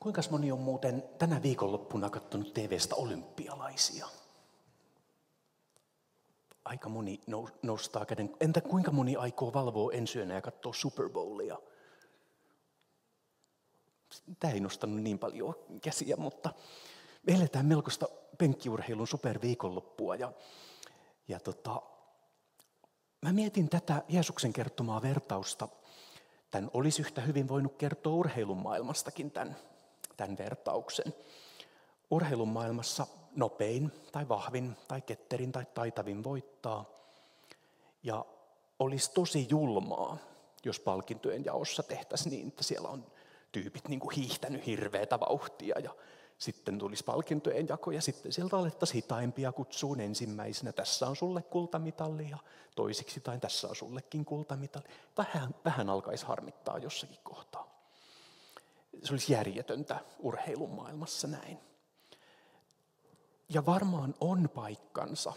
Kuinka moni on muuten tänä viikonloppuna katsonut TVstä olympialaisia? Aika moni nostaa käden. Entä kuinka moni aikoo valvoa ensi yönä ja katsoa Super Bowlia? Tämä ei nostanut niin paljon käsiä, mutta me eletään melkoista penkkiurheilun superviikonloppua. Ja, ja tota, mä mietin tätä Jeesuksen kertomaa vertausta. Tämän olisi yhtä hyvin voinut kertoa urheilun maailmastakin tämän tämän vertauksen. Urheilun maailmassa nopein tai vahvin tai ketterin tai taitavin voittaa. Ja olisi tosi julmaa, jos palkintojen jaossa tehtäisiin niin, että siellä on tyypit niin kuin hiihtänyt hirveätä vauhtia ja sitten tulisi palkintojen jako ja sitten sieltä alettaisiin hitaimpia kutsuun ensimmäisenä. Tässä on sulle kultamitalli ja toisiksi tai tässä on sullekin kultamitalli. Vähän, vähän alkaisi harmittaa jossakin kohtaa se olisi järjetöntä urheilun maailmassa näin. Ja varmaan on paikkansa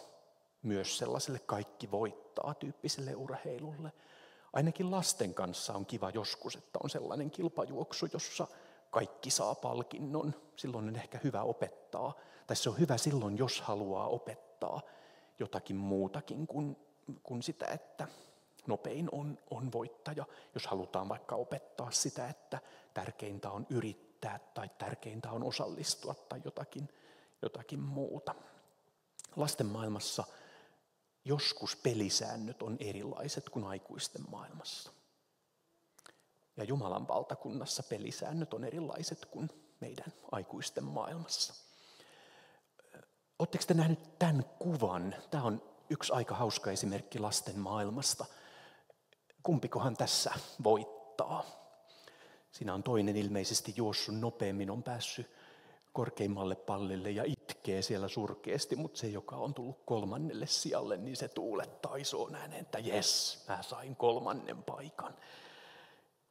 myös sellaiselle kaikki voittaa tyyppiselle urheilulle. Ainakin lasten kanssa on kiva joskus, että on sellainen kilpajuoksu, jossa kaikki saa palkinnon. Silloin on ehkä hyvä opettaa. Tai se on hyvä silloin, jos haluaa opettaa jotakin muutakin kuin, kuin sitä, että nopein on, on voittaja, jos halutaan vaikka opettaa sitä, että tärkeintä on yrittää tai tärkeintä on osallistua tai jotakin, jotakin muuta. Lasten maailmassa joskus pelisäännöt on erilaiset kuin aikuisten maailmassa. Ja Jumalan valtakunnassa pelisäännöt on erilaiset kuin meidän aikuisten maailmassa. Oletteko te nähneet tämän kuvan? Tämä on yksi aika hauska esimerkki lasten maailmasta – kumpikohan tässä voittaa. Siinä on toinen ilmeisesti juossut nopeammin, on päässyt korkeimmalle pallille ja itkee siellä surkeasti, mutta se, joka on tullut kolmannelle sijalle, niin se tuulettaa isoon ääneen, että jes, mä sain kolmannen paikan.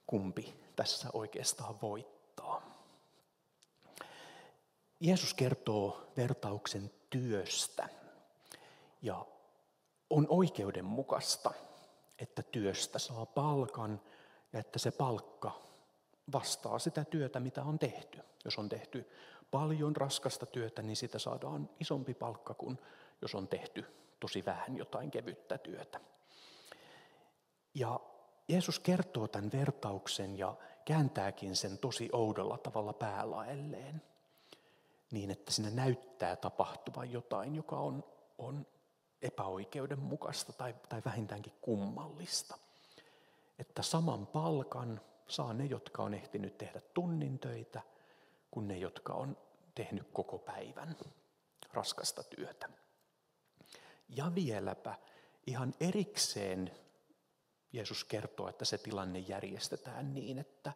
Kumpi tässä oikeastaan voittaa? Jeesus kertoo vertauksen työstä ja on oikeudenmukaista, että työstä saa palkan ja että se palkka vastaa sitä työtä, mitä on tehty. Jos on tehty paljon raskasta työtä, niin sitä saadaan isompi palkka kuin jos on tehty tosi vähän jotain kevyttä työtä. Ja Jeesus kertoo tämän vertauksen ja kääntääkin sen tosi oudolla tavalla päälaelleen, niin että siinä näyttää tapahtuvan jotain, joka on, on epäoikeudenmukaista tai, tai vähintäänkin kummallista. Että saman palkan saa ne, jotka on ehtinyt tehdä tunnin töitä, kuin ne, jotka on tehnyt koko päivän raskasta työtä. Ja vieläpä ihan erikseen Jeesus kertoo, että se tilanne järjestetään niin, että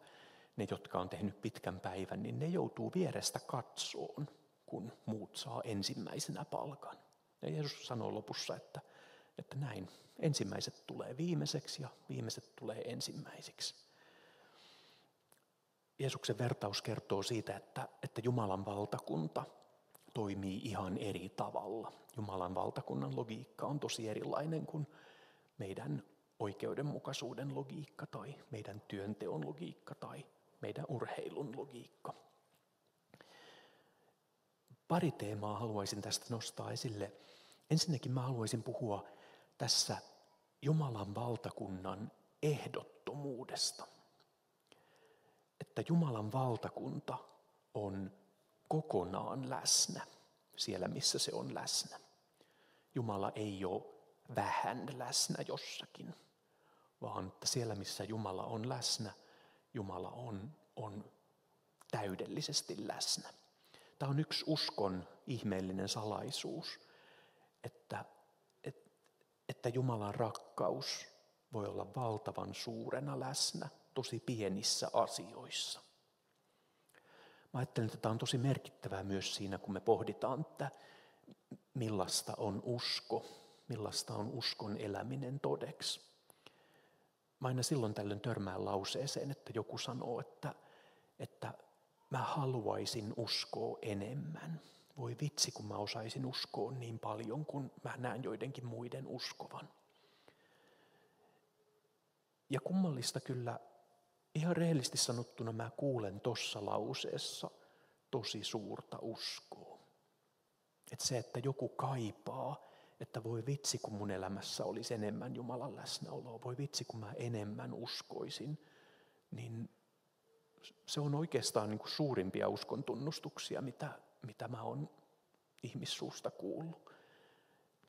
ne, jotka on tehnyt pitkän päivän, niin ne joutuu vierestä katsoon, kun muut saa ensimmäisenä palkan. Ja Jeesus sanoo lopussa, että, että näin, ensimmäiset tulee viimeiseksi ja viimeiset tulee ensimmäisiksi. Jeesuksen vertaus kertoo siitä, että, että Jumalan valtakunta toimii ihan eri tavalla. Jumalan valtakunnan logiikka on tosi erilainen kuin meidän oikeudenmukaisuuden logiikka tai meidän työnteon logiikka tai meidän urheilun logiikka. Pari teemaa haluaisin tästä nostaa esille. Ensinnäkin mä haluaisin puhua tässä Jumalan valtakunnan ehdottomuudesta. Että Jumalan valtakunta on kokonaan läsnä siellä, missä se on läsnä. Jumala ei ole vähän läsnä jossakin, vaan että siellä, missä Jumala on läsnä, Jumala on, on täydellisesti läsnä. Tämä on yksi uskon ihmeellinen salaisuus, että, että, että Jumalan rakkaus voi olla valtavan suurena läsnä tosi pienissä asioissa. Mä ajattelen, että tämä on tosi merkittävää myös siinä, kun me pohditaan, että millaista on usko, millaista on uskon eläminen todeksi. Mä aina silloin tällöin törmään lauseeseen, että joku sanoo, että, että mä haluaisin uskoa enemmän. Voi vitsi, kun mä osaisin uskoa niin paljon, kun mä näen joidenkin muiden uskovan. Ja kummallista kyllä ihan rehellisesti sanottuna mä kuulen tuossa lauseessa tosi suurta uskoa. Että se, että joku kaipaa, että voi vitsi, kun mun elämässä olisi enemmän Jumalan läsnäoloa, voi vitsi, kun mä enemmän uskoisin, niin se on oikeastaan niin kuin suurimpia uskon tunnustuksia, mitä, mitä mä oon ihmissuusta kuullut.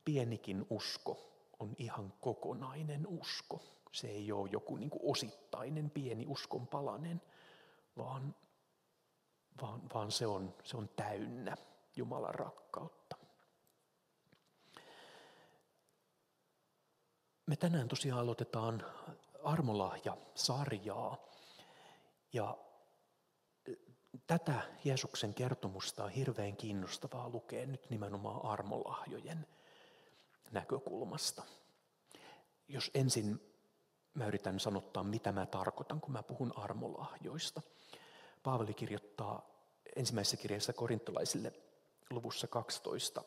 Pienikin usko on ihan kokonainen usko. Se ei ole joku niin kuin osittainen pieni uskon palanen, vaan, vaan, vaan se, on, se on täynnä Jumalan rakkautta. Me tänään tosiaan aloitetaan armolahja-sarjaa. Ja tätä Jeesuksen kertomusta on hirveän kiinnostavaa lukea nyt nimenomaan armolahjojen näkökulmasta. Jos ensin mä yritän sanottaa, mitä mä tarkoitan, kun mä puhun armolahjoista. Paavali kirjoittaa ensimmäisessä kirjassa korintolaisille luvussa 12,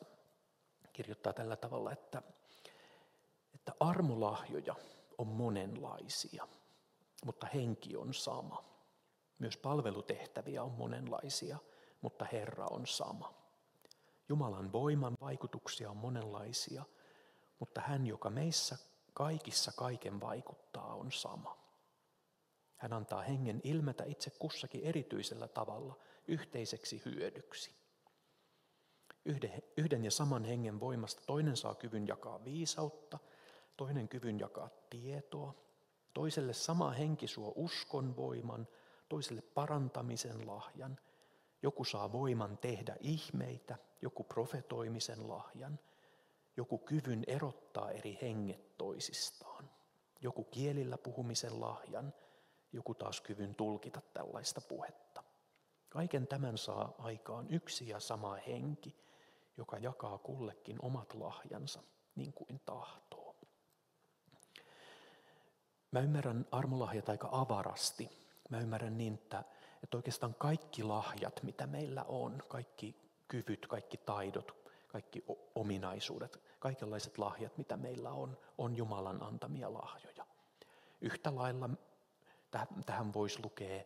kirjoittaa tällä tavalla, että, että armolahjoja on monenlaisia, mutta henki on sama. Myös palvelutehtäviä on monenlaisia, mutta Herra on sama. Jumalan voiman vaikutuksia on monenlaisia, mutta hän, joka meissä kaikissa kaiken vaikuttaa, on sama. Hän antaa hengen ilmetä itse kussakin erityisellä tavalla yhteiseksi hyödyksi. Yhden ja saman hengen voimasta toinen saa kyvyn jakaa viisautta, toinen kyvyn jakaa tietoa, toiselle sama henki suo uskon voiman, toiselle parantamisen lahjan, joku saa voiman tehdä ihmeitä, joku profetoimisen lahjan – joku kyvyn erottaa eri henget toisistaan. Joku kielillä puhumisen lahjan, joku taas kyvyn tulkita tällaista puhetta. Kaiken tämän saa aikaan yksi ja sama henki, joka jakaa kullekin omat lahjansa niin kuin tahtoo. Mä ymmärrän armolahjat aika avarasti. Mä ymmärrän niin, että, että oikeastaan kaikki lahjat, mitä meillä on, kaikki kyvyt, kaikki taidot, kaikki ominaisuudet, kaikenlaiset lahjat, mitä meillä on, on Jumalan antamia lahjoja. Yhtä lailla tähän voisi lukea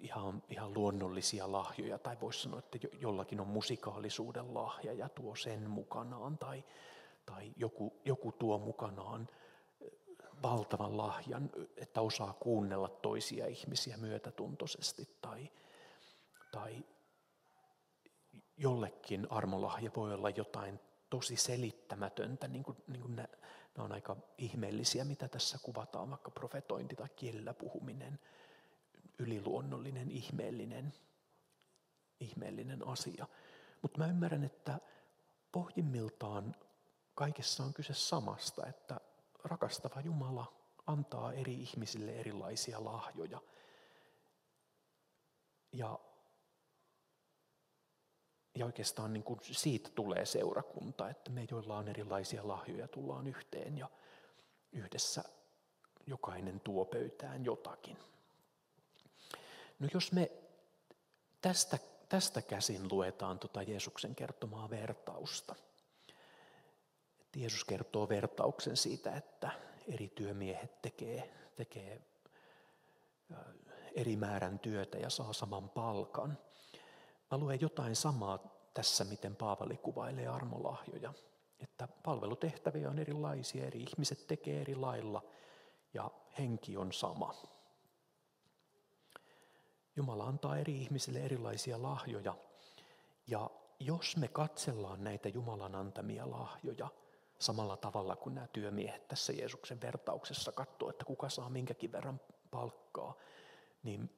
ihan, ihan luonnollisia lahjoja, tai voisi sanoa, että jollakin on musikaalisuuden lahja ja tuo sen mukanaan, tai, tai joku, joku tuo mukanaan valtavan lahjan, että osaa kuunnella toisia ihmisiä myötätuntoisesti, tai, tai jollekin armolahja voi olla jotain tosi selittämätöntä, niin kuin, niin kuin ne on aika ihmeellisiä, mitä tässä kuvataan, vaikka profetointi tai kielellä puhuminen, yliluonnollinen, ihmeellinen, ihmeellinen asia. Mutta mä ymmärrän, että pohjimmiltaan kaikessa on kyse samasta, että rakastava Jumala antaa eri ihmisille erilaisia lahjoja. Ja ja oikeastaan niin kuin siitä tulee seurakunta, että me, joilla on erilaisia lahjoja, tullaan yhteen ja yhdessä jokainen tuo pöytään jotakin. No jos me tästä, tästä käsin luetaan tuota Jeesuksen kertomaa vertausta, Jeesus kertoo vertauksen siitä, että eri työmiehet tekee, tekee eri määrän työtä ja saa saman palkan – Mä luen jotain samaa tässä, miten Paavali kuvailee armolahjoja. Että palvelutehtäviä on erilaisia, eri ihmiset tekee eri lailla ja henki on sama. Jumala antaa eri ihmisille erilaisia lahjoja. Ja jos me katsellaan näitä Jumalan antamia lahjoja samalla tavalla kuin nämä työmiehet tässä Jeesuksen vertauksessa katsoo, että kuka saa minkäkin verran palkkaa, niin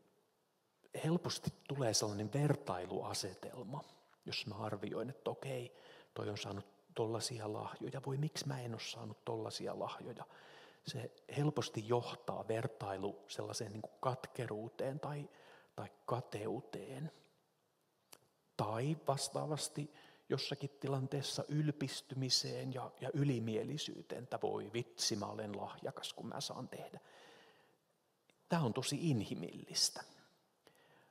helposti tulee sellainen vertailuasetelma, jos mä arvioin, että okei, toi on saanut tollaisia lahjoja, voi miksi mä en ole saanut tollaisia lahjoja. Se helposti johtaa vertailu sellaiseen niin kuin katkeruuteen tai, tai kateuteen. Tai vastaavasti jossakin tilanteessa ylpistymiseen ja, ja ylimielisyyteen, että voi vitsi, mä olen lahjakas, kun mä saan tehdä. Tämä on tosi inhimillistä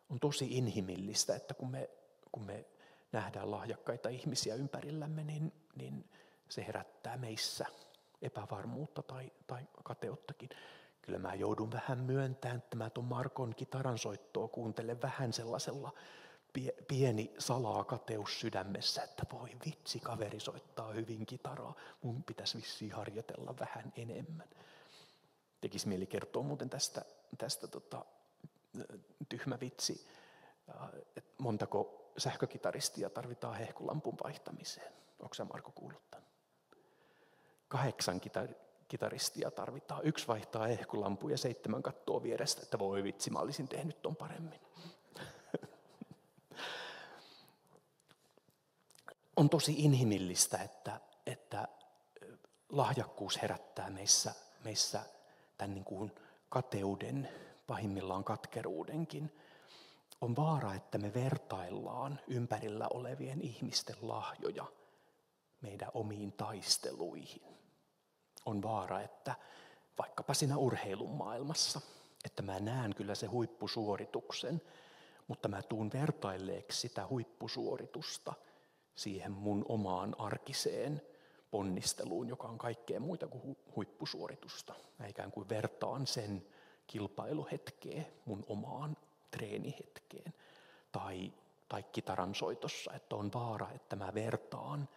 on tosi inhimillistä, että kun me, kun me nähdään lahjakkaita ihmisiä ympärillämme, niin, niin se herättää meissä epävarmuutta tai, tai kateuttakin. kyllä mä joudun vähän myöntämään, että mä tuon Markon kitaransoittoa kuuntelen vähän sellaisella pieni salaa kateus sydämessä, että voi vitsi, kaveri soittaa hyvin kitaraa. Mun pitäisi vissiin harjoitella vähän enemmän. Tekisi mieli kertoa muuten tästä, tästä tota, tyhmä vitsi, että montako sähkökitaristia tarvitaan hehkulampun vaihtamiseen. Onko sä Marko kuullut tämän? Kahdeksan kitaristia tarvitaan. Yksi vaihtaa hehkulampu ja seitsemän kattoo vierestä, että voi vitsi, mä olisin tehnyt ton paremmin. On tosi inhimillistä, että, että lahjakkuus herättää meissä, meissä tämän niin kuin kateuden, pahimmillaan katkeruudenkin. On vaara, että me vertaillaan ympärillä olevien ihmisten lahjoja meidän omiin taisteluihin. On vaara, että vaikkapa siinä urheilun maailmassa, että mä näen kyllä se huippusuorituksen, mutta mä tuun vertailleeksi sitä huippusuoritusta siihen mun omaan arkiseen ponnisteluun, joka on kaikkea muita kuin huippusuoritusta. Mä ikään kuin vertaan sen kilpailuhetkeen mun omaan treenihetkeen. Tai, tai kitaran soitossa, että on vaara, että mä vertaan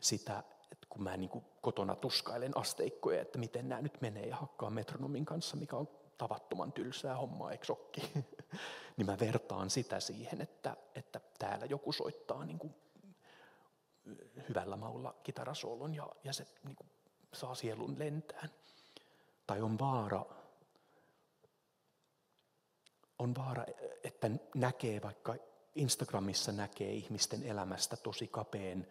sitä, että kun mä niin kotona tuskailen asteikkoja, että miten nämä nyt menee ja hakkaan metronomin kanssa, mikä on tavattoman tylsää hommaa, eikö sokki? niin mä vertaan sitä siihen, että, että täällä joku soittaa niin kuin hyvällä maulla kitarasoolon ja, ja se niin kuin, saa sielun lentään. Tai on vaara, on vaara, että näkee vaikka Instagramissa näkee ihmisten elämästä tosi kapeen,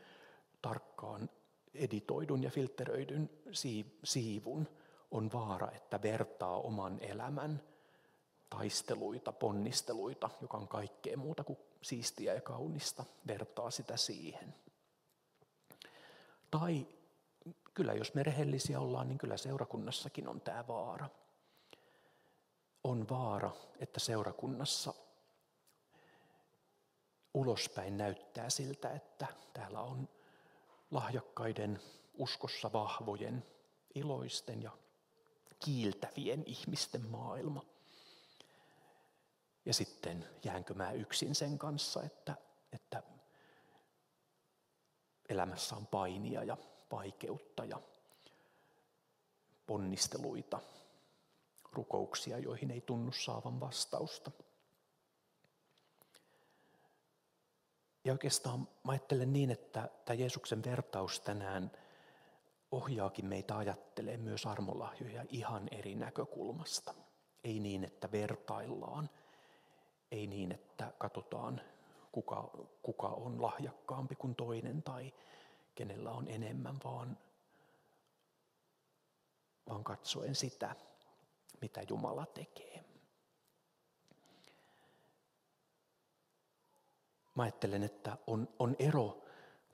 tarkkaan editoidun ja filteröidyn siivun. On vaara, että vertaa oman elämän taisteluita, ponnisteluita, joka on kaikkea muuta kuin siistiä ja kaunista, vertaa sitä siihen. Tai kyllä jos me rehellisiä ollaan, niin kyllä seurakunnassakin on tämä vaara. On vaara, että seurakunnassa ulospäin näyttää siltä, että täällä on lahjakkaiden, uskossa vahvojen, iloisten ja kiiltävien ihmisten maailma. Ja sitten jäänkö mä yksin sen kanssa, että, että elämässä on painia ja vaikeutta ja ponnisteluita, rukouksia, joihin ei tunnu saavan vastausta. Ja oikeastaan mä ajattelen niin, että tämä Jeesuksen vertaus tänään ohjaakin meitä ajattelee myös armolahjoja ihan eri näkökulmasta. Ei niin, että vertaillaan, ei niin, että katsotaan kuka, kuka on lahjakkaampi kuin toinen tai kenellä on enemmän, vaan, vaan katsoen sitä, mitä Jumala tekee. Mä ajattelen, että on, on ero,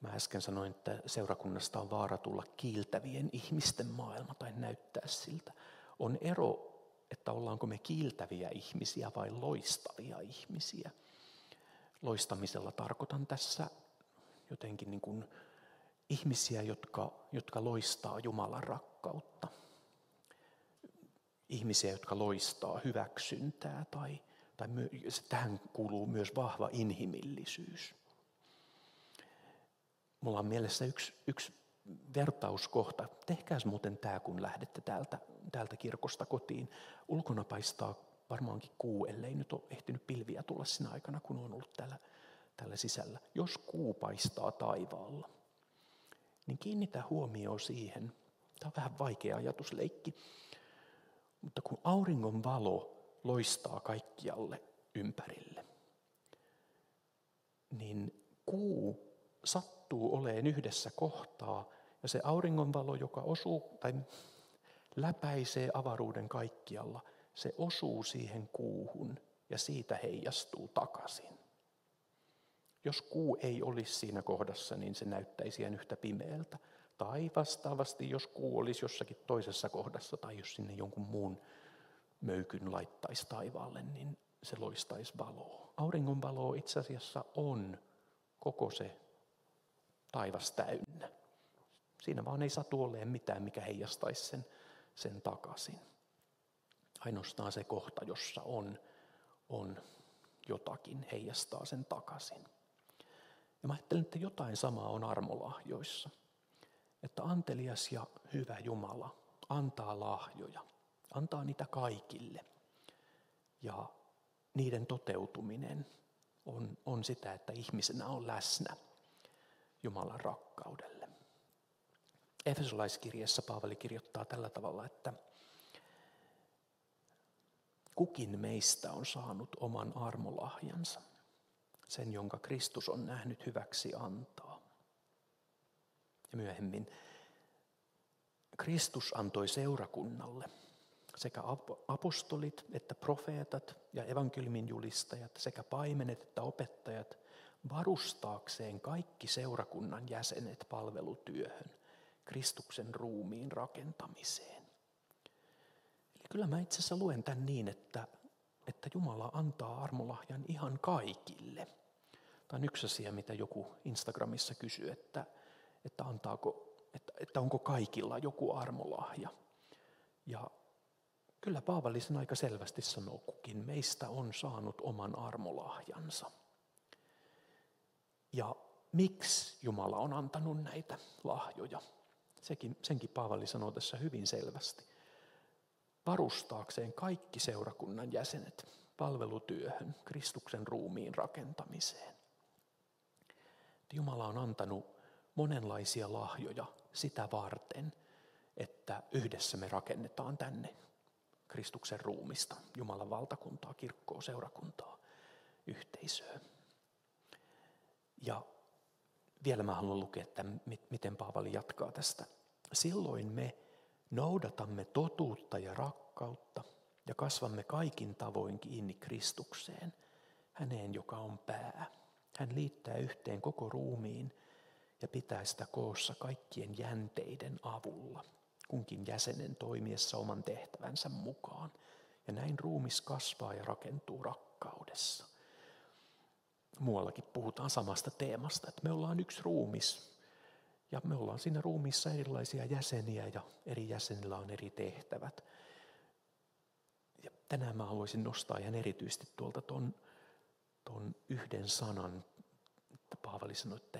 mä äsken sanoin, että seurakunnasta on vaara tulla kiiltävien ihmisten maailma tai näyttää siltä. On ero, että ollaanko me kiiltäviä ihmisiä vai loistavia ihmisiä loistamisella tarkoitan tässä jotenkin niin kuin ihmisiä, jotka, jotka loistaa Jumalan rakkautta. Ihmisiä, jotka loistaa hyväksyntää tai, tai my, tähän kuuluu myös vahva inhimillisyys. Mulla on mielessä yksi, yksi vertauskohta. Tehkääs muuten tämä, kun lähdette täältä, täältä kirkosta kotiin. Ulkona paistaa varmaankin kuu, ellei nyt ole ehtinyt pilviä tulla sinä aikana, kun on ollut täällä, täällä sisällä. Jos kuu paistaa taivaalla, niin kiinnitä huomioon siihen. Tämä on vähän vaikea ajatusleikki. Mutta kun auringon valo loistaa kaikkialle ympärille, niin kuu sattuu oleen yhdessä kohtaa ja se auringonvalo, joka osuu tai läpäisee avaruuden kaikkialla – se osuu siihen kuuhun ja siitä heijastuu takaisin. Jos kuu ei olisi siinä kohdassa, niin se näyttäisi ihan yhtä pimeältä. Tai vastaavasti, jos kuu olisi jossakin toisessa kohdassa tai jos sinne jonkun muun möykyn laittaisi taivaalle, niin se loistaisi valoa. Auringon valo itse asiassa on koko se taivas täynnä. Siinä vaan ei satu olemaan mitään, mikä heijastaisi sen, sen takaisin. Ainoastaan se kohta, jossa on, on jotakin, heijastaa sen takaisin. Ja mä ajattelen, että jotain samaa on armolahjoissa. Että antelias ja hyvä Jumala antaa lahjoja, antaa niitä kaikille. Ja niiden toteutuminen on, on sitä, että ihmisenä on läsnä Jumalan rakkaudelle. Efesolaiskirjassa Paavali kirjoittaa tällä tavalla, että kukin meistä on saanut oman armolahjansa, sen jonka Kristus on nähnyt hyväksi antaa. Ja myöhemmin Kristus antoi seurakunnalle sekä apostolit että profeetat ja evankeliumin julistajat sekä paimenet että opettajat varustaakseen kaikki seurakunnan jäsenet palvelutyöhön, Kristuksen ruumiin rakentamiseen. Eli kyllä mä itse asiassa luen tämän niin, että, että Jumala antaa armolahjan ihan kaikille. Tämä on yksi asia, mitä joku Instagramissa kysyy, että, että, antaako, että, että onko kaikilla joku armolahja. Ja Kyllä Paavali sen aika selvästi sanoo, kukin meistä on saanut oman armolahjansa. Ja miksi Jumala on antanut näitä lahjoja? Sekin, senkin Paavali sanoo tässä hyvin selvästi. Varustaakseen kaikki seurakunnan jäsenet palvelutyöhön, Kristuksen ruumiin rakentamiseen. Jumala on antanut monenlaisia lahjoja sitä varten, että yhdessä me rakennetaan tänne Kristuksen ruumista, Jumalan valtakuntaa, kirkkoa, seurakuntaa, yhteisöä. Ja vielä mä haluan lukea, että miten Paavali jatkaa tästä. Silloin me noudatamme totuutta ja rakkautta ja kasvamme kaikin tavoin kiinni Kristukseen, häneen joka on pää. Hän liittää yhteen koko ruumiin ja pitää sitä koossa kaikkien jänteiden avulla – kunkin jäsenen toimiessa oman tehtävänsä mukaan. Ja näin ruumis kasvaa ja rakentuu rakkaudessa. Muuallakin puhutaan samasta teemasta, että me ollaan yksi ruumis. Ja me ollaan siinä ruumissa erilaisia jäseniä ja eri jäsenillä on eri tehtävät. Ja tänään mä haluaisin nostaa ihan erityisesti tuolta ton, ton yhden sanan, Paavali sanoi, että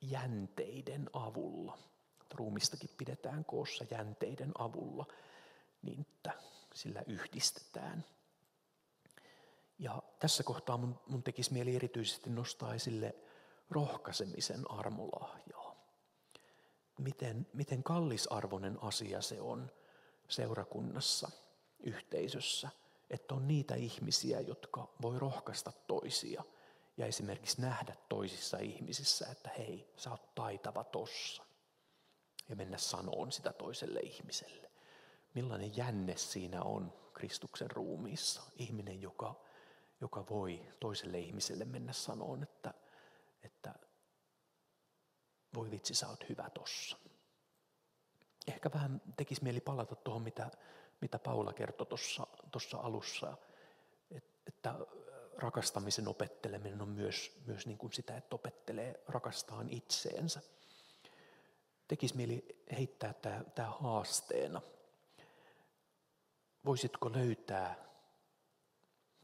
jänteiden avulla – ruumistakin pidetään koossa jänteiden avulla, niin että sillä yhdistetään. Ja tässä kohtaa mun, mun tekisi mieli erityisesti nostaa esille rohkaisemisen armolahjaa. Miten, miten kallisarvoinen asia se on seurakunnassa, yhteisössä, että on niitä ihmisiä, jotka voi rohkaista toisia ja esimerkiksi nähdä toisissa ihmisissä, että hei, sä oot taitava tossa ja mennä sanoon sitä toiselle ihmiselle. Millainen jänne siinä on Kristuksen ruumiissa. Ihminen, joka, joka voi toiselle ihmiselle mennä sanoon, että, että voi vitsi, sä oot hyvä tossa. Ehkä vähän tekisi mieli palata tuohon, mitä, mitä Paula kertoi tuossa alussa, että rakastamisen opetteleminen on myös, myös niin kuin sitä, että opettelee rakastaan itseensä tekisi mieli heittää tämä, haasteena. Voisitko löytää,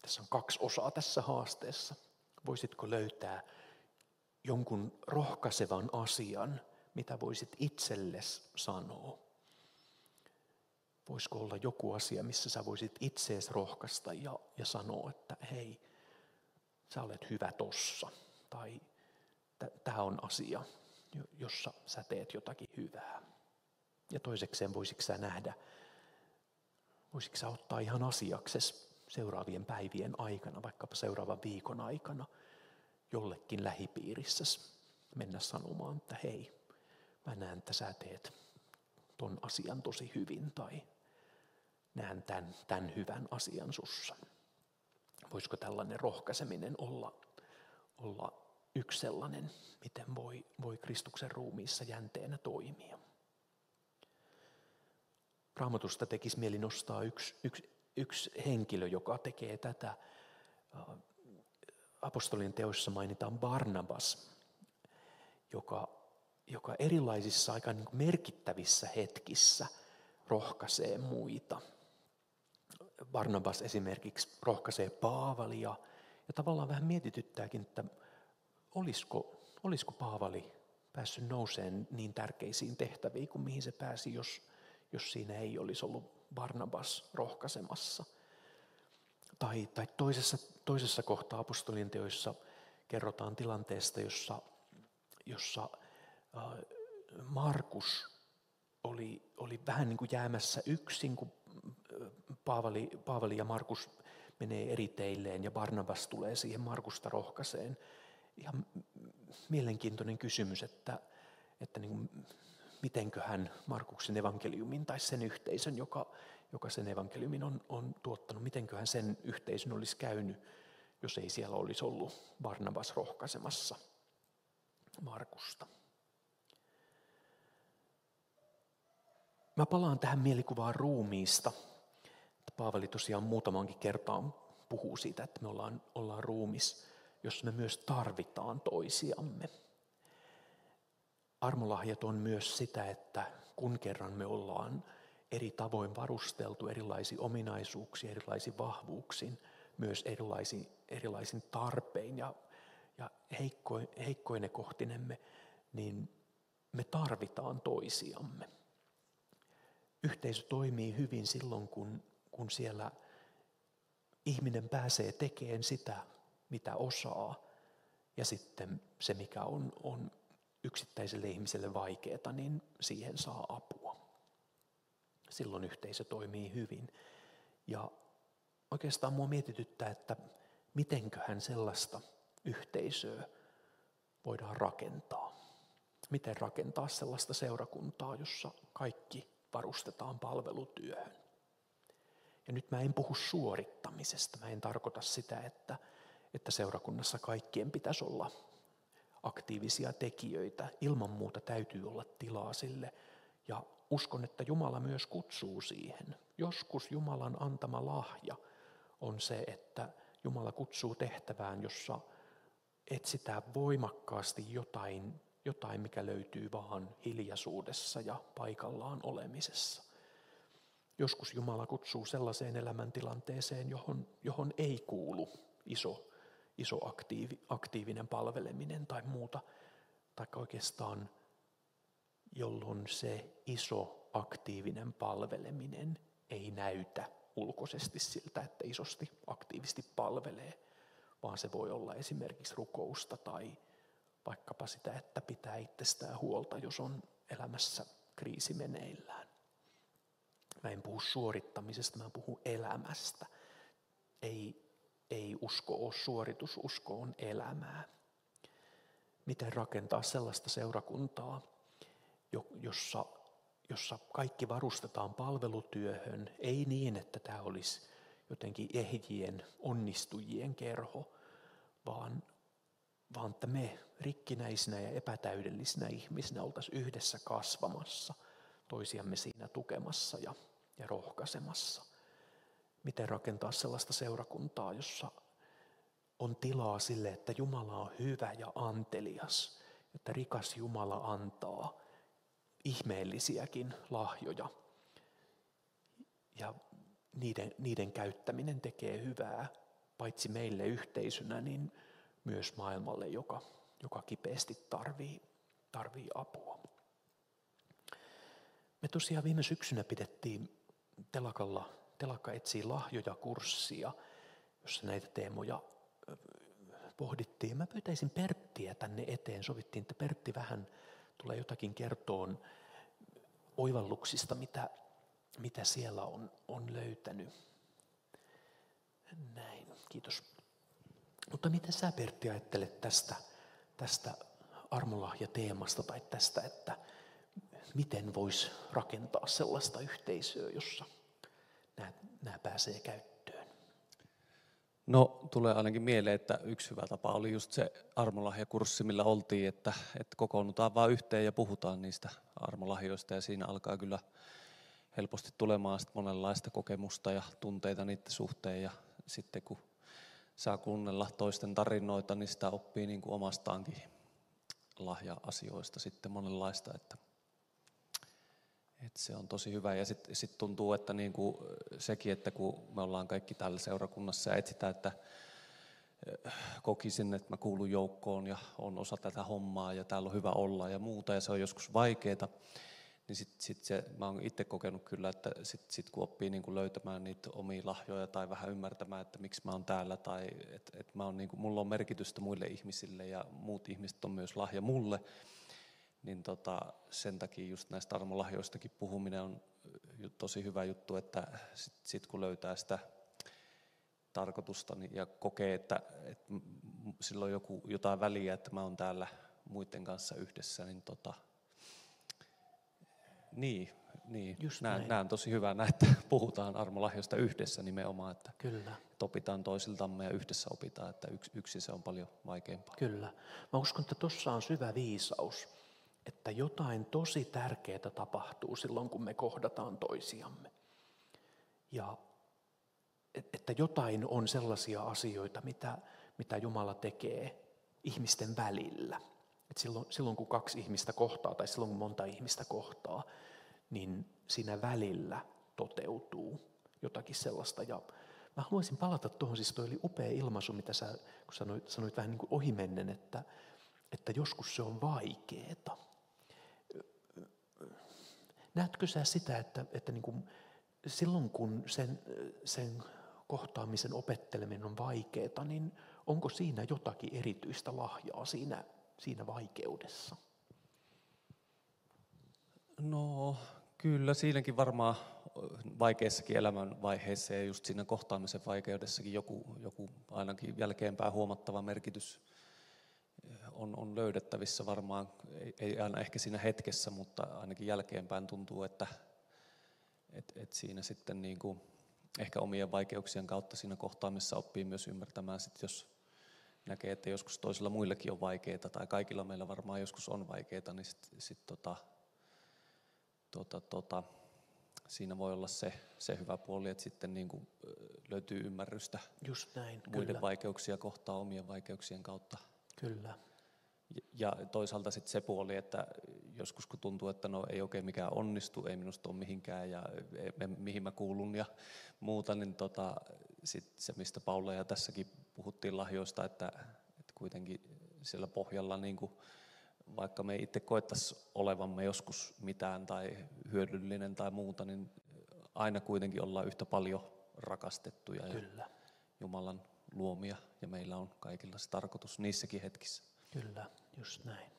tässä on kaksi osaa tässä haasteessa, voisitko löytää jonkun rohkaisevan asian, mitä voisit itsellesi sanoa? Voisiko olla joku asia, missä sä voisit itseesi rohkaista ja, ja sanoa, että hei, sä olet hyvä tossa. Tai tämä on asia, jossa sä teet jotakin hyvää. Ja toisekseen voisitko sä nähdä, voisitko sä ottaa ihan asiaksesi seuraavien päivien aikana, vaikkapa seuraavan viikon aikana, jollekin lähipiirissä mennä sanomaan, että hei, mä näen, että sä teet ton asian tosi hyvin tai näen tämän, tämän hyvän asian sussa. Voisiko tällainen rohkaiseminen olla, olla yksi sellainen, miten voi, voi Kristuksen ruumiissa jänteenä toimia. Raamatusta tekisi mieli nostaa yksi, yksi, yksi henkilö, joka tekee tätä. Apostolien teoissa mainitaan Barnabas, joka, joka erilaisissa aika niin merkittävissä hetkissä rohkaisee muita. Barnabas esimerkiksi rohkaisee Paavalia ja tavallaan vähän mietityttääkin, että olisiko, olisiko Paavali päässyt nouseen niin tärkeisiin tehtäviin kuin mihin se pääsi, jos, jos siinä ei olisi ollut Barnabas rohkaisemassa. Tai, tai toisessa, toisessa kohtaa apostolien teoissa kerrotaan tilanteesta, jossa, jossa äh, Markus oli, oli vähän niin kuin jäämässä yksin, kun äh, Paavali, Paavali ja Markus menee eri teilleen ja Barnabas tulee siihen Markusta rohkaiseen. Ihan mielenkiintoinen kysymys, että, että niin kuin, mitenköhän Markuksen evankeliumin tai sen yhteisön, joka, joka sen evankeliumin on, on tuottanut, mitenköhän sen yhteisön olisi käynyt, jos ei siellä olisi ollut Barnabas rohkaisemassa Markusta. Mä palaan tähän mielikuvaan ruumiista. Paavali tosiaan muutamankin kertaan puhuu siitä, että me ollaan, ollaan ruumis, jossa me myös tarvitaan toisiamme. Armolahjat on myös sitä, että kun kerran me ollaan eri tavoin varusteltu erilaisiin ominaisuuksiin, erilaisiin vahvuuksiin, myös erilaisin, erilaisin tarpein ja, ja heikko, heikkoine kohtinemme, niin me tarvitaan toisiamme. Yhteisö toimii hyvin silloin, kun, kun siellä ihminen pääsee tekemään sitä, mitä osaa, ja sitten se, mikä on, on yksittäiselle ihmiselle vaikeaa, niin siihen saa apua. Silloin yhteisö toimii hyvin. Ja oikeastaan mua mietityttää, että mitenköhän sellaista yhteisöä voidaan rakentaa. Miten rakentaa sellaista seurakuntaa, jossa kaikki varustetaan palvelutyöhön. Ja nyt mä en puhu suorittamisesta. Mä en tarkoita sitä, että, että seurakunnassa kaikkien pitäisi olla aktiivisia tekijöitä. Ilman muuta täytyy olla tilaa sille. Ja uskon, että Jumala myös kutsuu siihen. Joskus Jumalan antama lahja on se, että Jumala kutsuu tehtävään, jossa etsitään voimakkaasti jotain, jotain mikä löytyy vaan hiljaisuudessa ja paikallaan olemisessa. Joskus Jumala kutsuu sellaiseen elämäntilanteeseen, johon, johon ei kuulu iso iso aktiivi, aktiivinen palveleminen tai muuta, tai oikeastaan jolloin se iso aktiivinen palveleminen ei näytä ulkoisesti siltä, että isosti aktiivisesti palvelee, vaan se voi olla esimerkiksi rukousta tai vaikkapa sitä, että pitää itsestään huolta, jos on elämässä kriisi meneillään. Mä en puhu suorittamisesta, mä puhun elämästä. Ei ei usko ole suoritus, usko on elämää. Miten rakentaa sellaista seurakuntaa, jossa, jossa kaikki varustetaan palvelutyöhön, ei niin, että tämä olisi jotenkin ehjien, onnistujien kerho, vaan, vaan että me rikkinäisinä ja epätäydellisinä ihmisinä oltaisiin yhdessä kasvamassa, toisiamme siinä tukemassa ja, ja rohkaisemassa – miten rakentaa sellaista seurakuntaa, jossa on tilaa sille, että Jumala on hyvä ja antelias, että rikas Jumala antaa ihmeellisiäkin lahjoja. Ja niiden, niiden käyttäminen tekee hyvää paitsi meille yhteisönä, niin myös maailmalle, joka, joka kipeästi tarvii, tarvii apua. Me tosiaan viime syksynä pidettiin telakalla Telakka etsii lahjoja kurssia, jossa näitä teemoja pohdittiin. Mä pyytäisin Perttiä tänne eteen. Sovittiin, että Pertti vähän tulee jotakin kertoon oivalluksista, mitä, mitä siellä on, on löytänyt. Näin, kiitos. Mutta mitä sä Pertti ajattelet tästä, tästä armolahja-teemasta tai tästä, että miten voisi rakentaa sellaista yhteisöä, jossa nämä, nämä pääsee käyttöön? No tulee ainakin mieleen, että yksi hyvä tapa oli just se armolahjakurssi, millä oltiin, että, että kokoonnutaan vaan yhteen ja puhutaan niistä armolahjoista ja siinä alkaa kyllä helposti tulemaan monenlaista kokemusta ja tunteita niiden suhteen ja sitten kun saa kuunnella toisten tarinoita, niin sitä oppii niin kuin omastaankin lahja-asioista sitten monenlaista, että Et se on tosi hyvä. Ja sitten sit tuntuu, että niinku sekin, että kun me ollaan kaikki täällä seurakunnassa ja etsitään, että kokisin, että mä kuulun joukkoon ja on osa tätä hommaa ja täällä on hyvä olla ja muuta ja se on joskus vaikeaa, niin sit, sit se, mä oon itse kokenut kyllä, että sit, sit kun oppii niin kuin löytämään niitä omia lahjoja tai vähän ymmärtämään, että miksi mä oon täällä tai että et mä oon, niin kuin, mulla on merkitystä muille ihmisille ja muut ihmiset on myös lahja mulle, niin tota, sen takia just näistä armolahjoistakin puhuminen on tosi hyvä juttu, että sitten sit kun löytää sitä tarkoitusta niin, ja kokee, että, että sillä on joku, jotain väliä, että mä oon täällä muiden kanssa yhdessä, niin tota, niin, niin. Just näen, näen tosi hyvänä, että puhutaan armolahjoista yhdessä nimenomaan, että Kyllä. opitaan toisiltamme ja yhdessä opitaan, että yksi, yksi se on paljon vaikeampaa. Kyllä. Mä uskon, että tuossa on syvä viisaus, että jotain tosi tärkeää tapahtuu silloin, kun me kohdataan toisiamme. Ja että jotain on sellaisia asioita, mitä, mitä Jumala tekee ihmisten välillä. Et silloin, silloin kun kaksi ihmistä kohtaa tai silloin kun monta ihmistä kohtaa, niin siinä välillä toteutuu jotakin sellaista. Ja mä haluaisin palata tuohon, siis toi oli upea ilmaisu, mitä sä kun sanoit, sanoit vähän niin kuin ohimennen, että, että joskus se on vaikeeta. Näetkö sä sitä, että, että niin kuin silloin kun sen, sen kohtaamisen opetteleminen on vaikeaa, niin onko siinä jotakin erityistä lahjaa siinä siinä vaikeudessa? No kyllä siinäkin varmaan vaikeissakin elämänvaiheissa ja just siinä kohtaamisen vaikeudessakin joku, joku ainakin jälkeenpäin huomattava merkitys on, on löydettävissä varmaan, ei, ei aina ehkä siinä hetkessä, mutta ainakin jälkeenpäin tuntuu, että et, et siinä sitten niin kuin, ehkä omien vaikeuksien kautta siinä kohtaamisessa oppii myös ymmärtämään, sit jos näkee, että joskus toisilla muillakin on vaikeaa, tai kaikilla meillä varmaan joskus on vaikeaa, niin sit, sit tota, tota, tota, siinä voi olla se, se hyvä puoli, että sitten niin kuin löytyy ymmärrystä Just näin, muiden kyllä. vaikeuksia kohtaa omien vaikeuksien kautta. Kyllä. Ja toisaalta sitten se puoli, että joskus kun tuntuu, että no ei oikein mikään onnistu, ei minusta ole mihinkään ja mihin mä kuulun ja muuta, niin tota, sit se, mistä Paula ja tässäkin puhuttiin lahjoista, että, että kuitenkin siellä pohjalla, niin kuin, vaikka me itse koettaisi olevamme joskus mitään tai hyödyllinen tai muuta, niin aina kuitenkin ollaan yhtä paljon rakastettuja Kyllä. ja Jumalan luomia ja meillä on kaikilla se tarkoitus niissäkin hetkissä. Kyllä, just näin.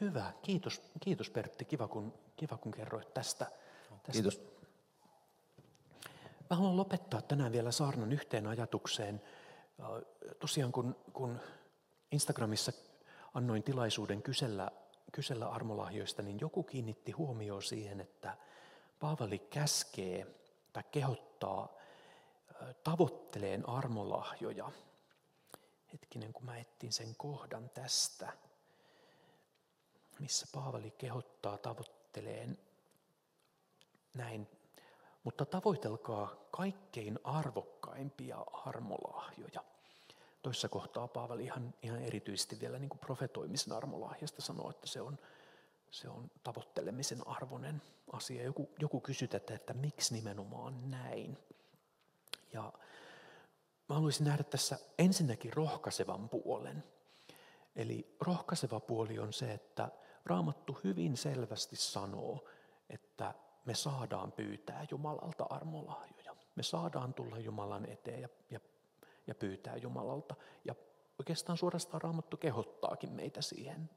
Hyvä, kiitos, kiitos Pertti, kiva kun, kiva kun kerroit tästä. tästä. Kiitos. Mä haluan lopettaa tänään vielä saarnan yhteen ajatukseen. Tosiaan kun, kun Instagramissa annoin tilaisuuden kysellä, kysellä armolahjoista, niin joku kiinnitti huomioon siihen, että Paavali käskee tai kehottaa tavoitteleen armolahjoja. Hetkinen, kun mä etsin sen kohdan tästä, missä Paavali kehottaa tavoitteleen näin mutta tavoitelkaa kaikkein arvokkaimpia armolahjoja. Toissa kohtaa Paavali ihan, ihan erityisesti vielä niin kuin profetoimisen armolahjasta sanoo, että se on, se on tavoittelemisen arvoinen asia. Joku, joku kysyy tätä, että miksi nimenomaan näin. Ja mä haluaisin nähdä tässä ensinnäkin rohkaisevan puolen. Eli rohkaiseva puoli on se, että Raamattu hyvin selvästi sanoo, että me saadaan pyytää Jumalalta armolahjoja. Me saadaan tulla Jumalan eteen ja, ja, ja pyytää Jumalalta. Ja oikeastaan suorastaan Raamattu kehottaakin meitä siihen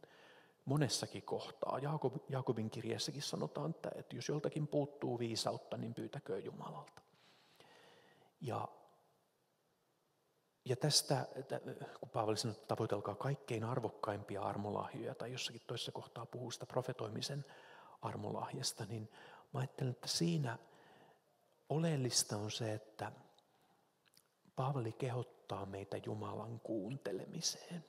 monessakin kohtaa. Jaakob, Jaakobin kirjeessäkin sanotaan, että, että jos joltakin puuttuu viisautta, niin pyytäkö Jumalalta. Ja, ja tästä, kun Paavali sanoi, että tavoitelkaa kaikkein arvokkaimpia armolahjoja, tai jossakin toisessa kohtaa puhuu sitä profetoimisen armolahjasta, niin Mä ajattelen, että siinä oleellista on se, että Paavali kehottaa meitä Jumalan kuuntelemiseen.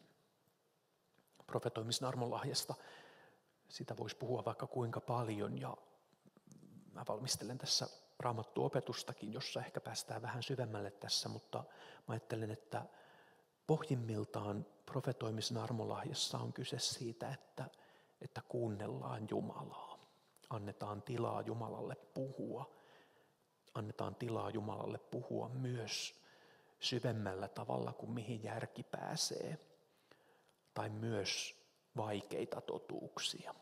Profetoimisen armonlahjasta, sitä voisi puhua vaikka kuinka paljon ja mä valmistelen tässä raamattuopetustakin, jossa ehkä päästään vähän syvemmälle tässä, mutta mä ajattelen, että pohjimmiltaan profetoimisen armolahjassa on kyse siitä, että, että kuunnellaan Jumalaa annetaan tilaa Jumalalle puhua. Annetaan tilaa Jumalalle puhua myös syvemmällä tavalla kuin mihin järki pääsee. Tai myös vaikeita totuuksia.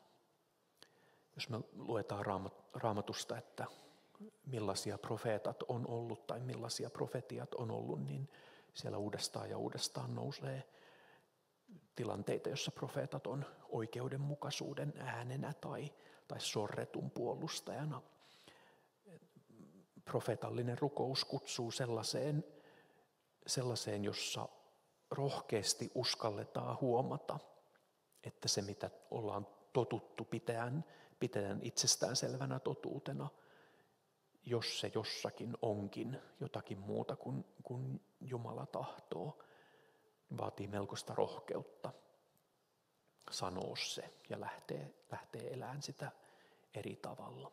Jos me luetaan raamatusta, että millaisia profeetat on ollut tai millaisia profetiat on ollut, niin siellä uudestaan ja uudestaan nousee tilanteita, jossa profeetat on oikeudenmukaisuuden äänenä tai, tai sorretun puolustajana. Profeetallinen rukous kutsuu sellaiseen, sellaiseen, jossa rohkeasti uskalletaan huomata, että se mitä ollaan totuttu pitäen, pitäen itsestäänselvänä totuutena, jos se jossakin onkin jotakin muuta kuin, kuin Jumala tahtoo, vaatii melkoista rohkeutta sanoa se ja lähtee, lähtee elämään sitä eri tavalla.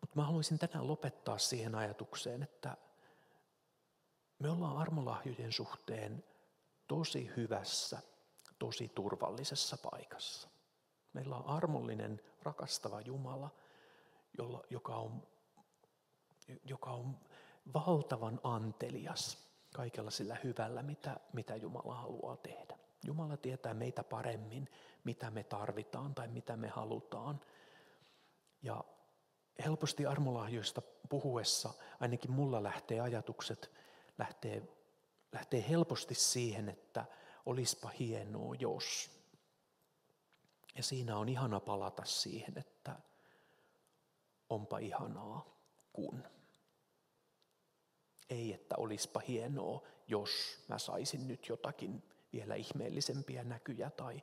Mutta mä haluaisin tänään lopettaa siihen ajatukseen, että me ollaan armolahjojen suhteen tosi hyvässä, tosi turvallisessa paikassa. Meillä on armollinen, rakastava Jumala, jolla, joka, on, joka on valtavan antelias kaikella sillä hyvällä, mitä, mitä Jumala haluaa tehdä. Jumala tietää meitä paremmin, mitä me tarvitaan tai mitä me halutaan. Ja helposti armolahjoista puhuessa, ainakin mulla lähtee ajatukset, lähtee, lähtee helposti siihen, että olispa hienoa jos. Ja siinä on ihana palata siihen, että onpa ihanaa kun. Ei, että olispa hienoa, jos mä saisin nyt jotakin vielä ihmeellisempiä näkyjä tai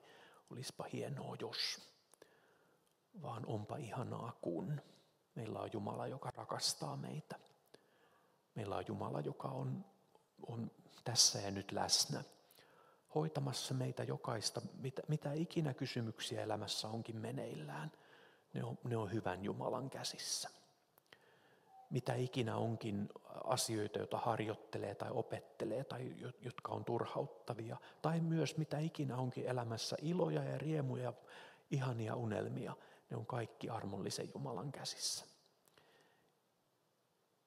olispa hienoa, jos. Vaan onpa ihanaa, kun meillä on Jumala, joka rakastaa meitä. Meillä on Jumala, joka on, on tässä ja nyt läsnä, hoitamassa meitä jokaista, mitä, mitä ikinä kysymyksiä elämässä onkin meneillään. Ne on, ne on hyvän Jumalan käsissä mitä ikinä onkin asioita, joita harjoittelee tai opettelee tai jotka on turhauttavia. Tai myös mitä ikinä onkin elämässä iloja ja riemuja, ihania unelmia. Ne on kaikki armollisen Jumalan käsissä.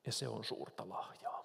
Ja se on suurta lahjaa.